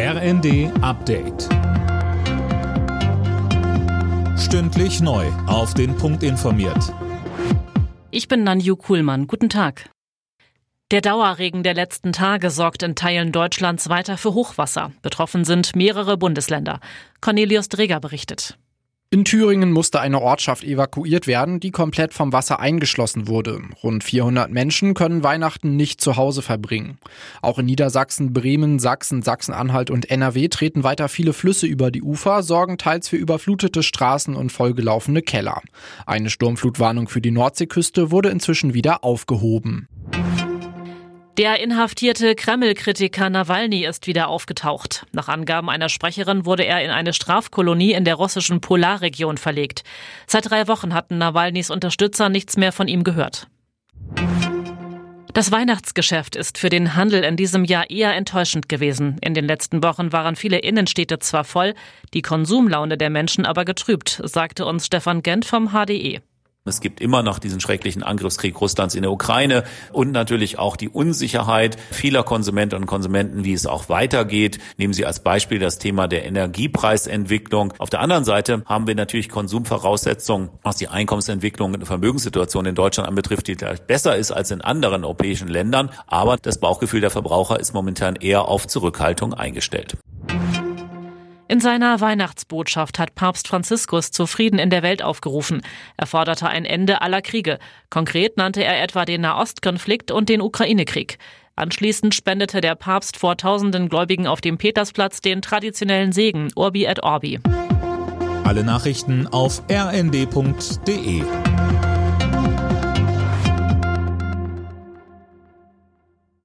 RND Update. Stündlich neu. Auf den Punkt informiert. Ich bin Nanju Kuhlmann. Guten Tag. Der Dauerregen der letzten Tage sorgt in Teilen Deutschlands weiter für Hochwasser. Betroffen sind mehrere Bundesländer. Cornelius Dreger berichtet. In Thüringen musste eine Ortschaft evakuiert werden, die komplett vom Wasser eingeschlossen wurde. Rund 400 Menschen können Weihnachten nicht zu Hause verbringen. Auch in Niedersachsen, Bremen, Sachsen, Sachsen-Anhalt und NRW treten weiter viele Flüsse über die Ufer, sorgen teils für überflutete Straßen und vollgelaufene Keller. Eine Sturmflutwarnung für die Nordseeküste wurde inzwischen wieder aufgehoben. Der inhaftierte Kreml-Kritiker Nawalny ist wieder aufgetaucht. Nach Angaben einer Sprecherin wurde er in eine Strafkolonie in der russischen Polarregion verlegt. Seit drei Wochen hatten Nawalnys Unterstützer nichts mehr von ihm gehört. Das Weihnachtsgeschäft ist für den Handel in diesem Jahr eher enttäuschend gewesen. In den letzten Wochen waren viele Innenstädte zwar voll, die Konsumlaune der Menschen aber getrübt, sagte uns Stefan Gent vom HDE. Es gibt immer noch diesen schrecklichen Angriffskrieg Russlands in der Ukraine und natürlich auch die Unsicherheit vieler Konsumentinnen und Konsumenten, wie es auch weitergeht. Nehmen Sie als Beispiel das Thema der Energiepreisentwicklung. Auf der anderen Seite haben wir natürlich Konsumvoraussetzungen, was die Einkommensentwicklung und Vermögenssituation in Deutschland anbetrifft, die vielleicht besser ist als in anderen europäischen Ländern. Aber das Bauchgefühl der Verbraucher ist momentan eher auf Zurückhaltung eingestellt. In seiner Weihnachtsbotschaft hat Papst Franziskus zu Frieden in der Welt aufgerufen. Er forderte ein Ende aller Kriege. Konkret nannte er etwa den Nahostkonflikt und den Ukraine-Krieg. Anschließend spendete der Papst vor tausenden Gläubigen auf dem Petersplatz den traditionellen Segen Urbi et Orbi. Alle Nachrichten auf rnd.de